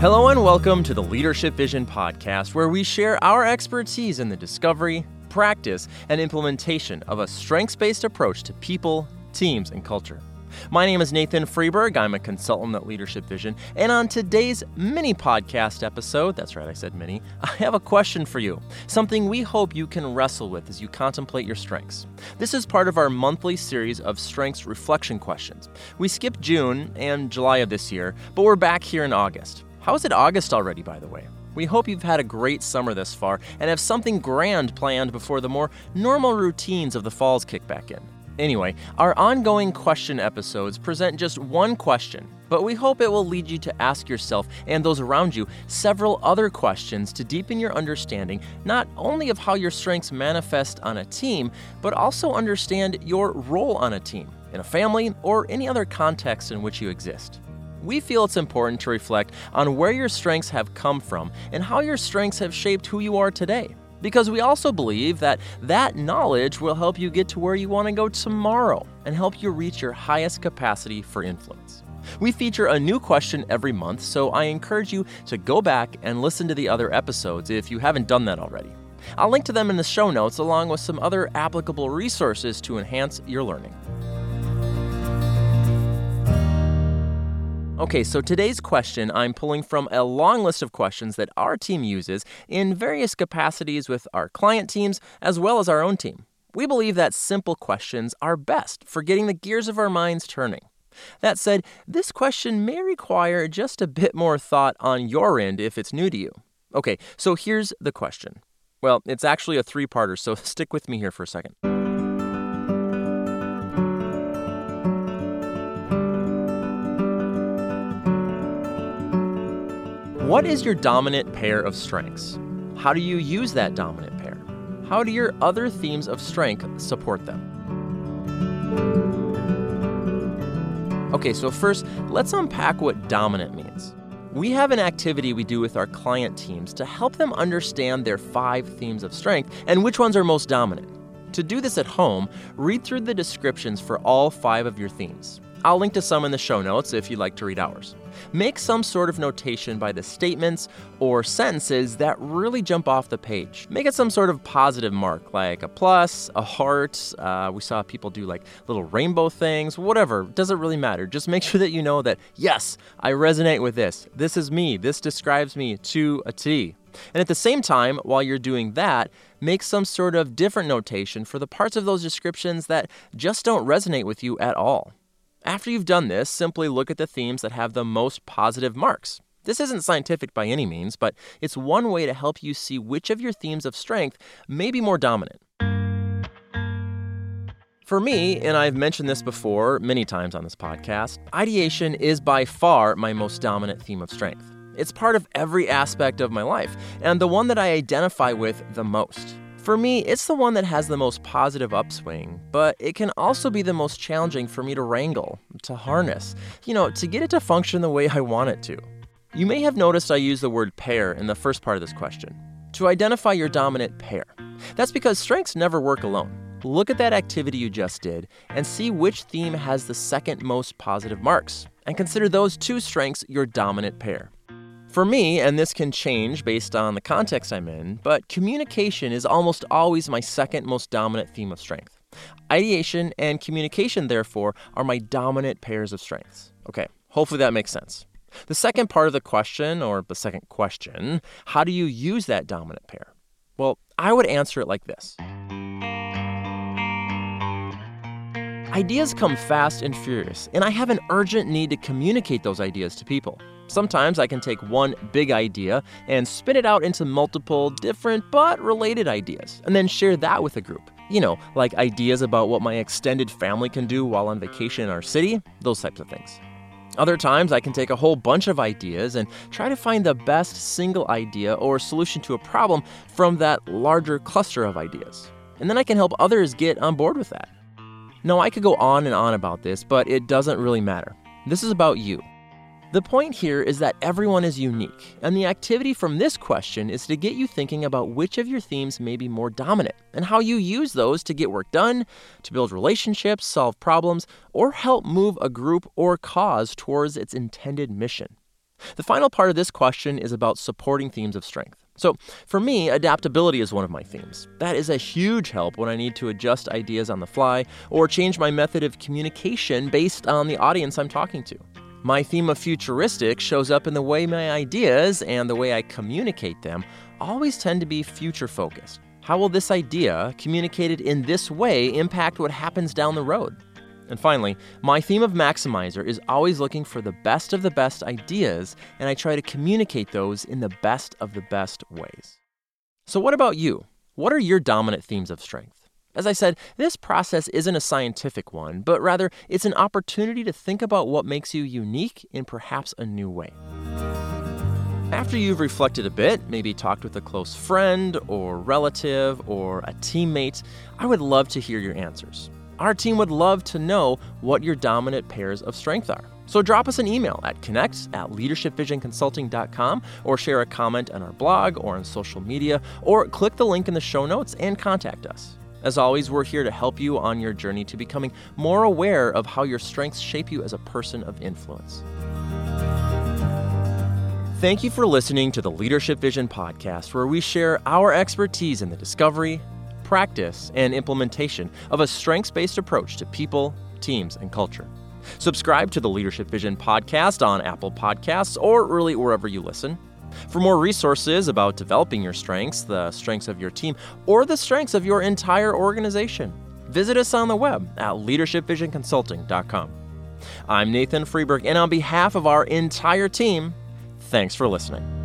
Hello and welcome to the Leadership Vision Podcast, where we share our expertise in the discovery, practice, and implementation of a strengths based approach to people, teams, and culture. My name is Nathan Freeberg. I'm a consultant at Leadership Vision. And on today's mini podcast episode, that's right, I said mini, I have a question for you. Something we hope you can wrestle with as you contemplate your strengths. This is part of our monthly series of strengths reflection questions. We skipped June and July of this year, but we're back here in August. How is it August already, by the way? We hope you've had a great summer thus far and have something grand planned before the more normal routines of the falls kick back in. Anyway, our ongoing question episodes present just one question, but we hope it will lead you to ask yourself and those around you several other questions to deepen your understanding not only of how your strengths manifest on a team, but also understand your role on a team, in a family, or any other context in which you exist we feel it's important to reflect on where your strengths have come from and how your strengths have shaped who you are today. Because we also believe that that knowledge will help you get to where you want to go tomorrow and help you reach your highest capacity for influence. We feature a new question every month, so I encourage you to go back and listen to the other episodes if you haven't done that already. I'll link to them in the show notes along with some other applicable resources to enhance your learning. Okay, so today's question I'm pulling from a long list of questions that our team uses in various capacities with our client teams as well as our own team. We believe that simple questions are best for getting the gears of our minds turning. That said, this question may require just a bit more thought on your end if it's new to you. Okay, so here's the question. Well, it's actually a three parter, so stick with me here for a second. What is your dominant pair of strengths? How do you use that dominant pair? How do your other themes of strength support them? Okay, so first, let's unpack what dominant means. We have an activity we do with our client teams to help them understand their five themes of strength and which ones are most dominant. To do this at home, read through the descriptions for all five of your themes. I'll link to some in the show notes if you'd like to read ours. Make some sort of notation by the statements or sentences that really jump off the page. Make it some sort of positive mark, like a plus, a heart. Uh, we saw people do like little rainbow things, whatever. Doesn't really matter. Just make sure that you know that, yes, I resonate with this. This is me. This describes me to a T. And at the same time, while you're doing that, make some sort of different notation for the parts of those descriptions that just don't resonate with you at all. After you've done this, simply look at the themes that have the most positive marks. This isn't scientific by any means, but it's one way to help you see which of your themes of strength may be more dominant. For me, and I've mentioned this before many times on this podcast, ideation is by far my most dominant theme of strength. It's part of every aspect of my life, and the one that I identify with the most. For me, it's the one that has the most positive upswing, but it can also be the most challenging for me to wrangle, to harness, you know, to get it to function the way I want it to. You may have noticed I use the word pair in the first part of this question to identify your dominant pair. That's because strengths never work alone. Look at that activity you just did and see which theme has the second most positive marks, and consider those two strengths your dominant pair. For me, and this can change based on the context I'm in, but communication is almost always my second most dominant theme of strength. Ideation and communication, therefore, are my dominant pairs of strengths. Okay, hopefully that makes sense. The second part of the question, or the second question, how do you use that dominant pair? Well, I would answer it like this Ideas come fast and furious, and I have an urgent need to communicate those ideas to people. Sometimes I can take one big idea and spin it out into multiple different but related ideas, and then share that with a group. You know, like ideas about what my extended family can do while on vacation in our city, those types of things. Other times, I can take a whole bunch of ideas and try to find the best single idea or solution to a problem from that larger cluster of ideas. And then I can help others get on board with that. Now, I could go on and on about this, but it doesn't really matter. This is about you. The point here is that everyone is unique, and the activity from this question is to get you thinking about which of your themes may be more dominant and how you use those to get work done, to build relationships, solve problems, or help move a group or cause towards its intended mission. The final part of this question is about supporting themes of strength. So, for me, adaptability is one of my themes. That is a huge help when I need to adjust ideas on the fly or change my method of communication based on the audience I'm talking to. My theme of futuristic shows up in the way my ideas and the way I communicate them always tend to be future focused. How will this idea, communicated in this way, impact what happens down the road? And finally, my theme of Maximizer is always looking for the best of the best ideas, and I try to communicate those in the best of the best ways. So, what about you? What are your dominant themes of strength? As I said, this process isn't a scientific one, but rather it's an opportunity to think about what makes you unique in perhaps a new way. After you've reflected a bit, maybe talked with a close friend or relative or a teammate, I would love to hear your answers. Our team would love to know what your dominant pairs of strength are. So drop us an email at connect at leadershipvisionconsulting.com or share a comment on our blog or on social media or click the link in the show notes and contact us. As always, we're here to help you on your journey to becoming more aware of how your strengths shape you as a person of influence. Thank you for listening to the Leadership Vision podcast, where we share our expertise in the discovery, practice, and implementation of a strengths based approach to people, teams, and culture. Subscribe to the Leadership Vision podcast on Apple Podcasts or really wherever you listen. For more resources about developing your strengths, the strengths of your team, or the strengths of your entire organization, visit us on the web at leadershipvisionconsulting.com. I'm Nathan Freeberg, and on behalf of our entire team, Thanks for listening.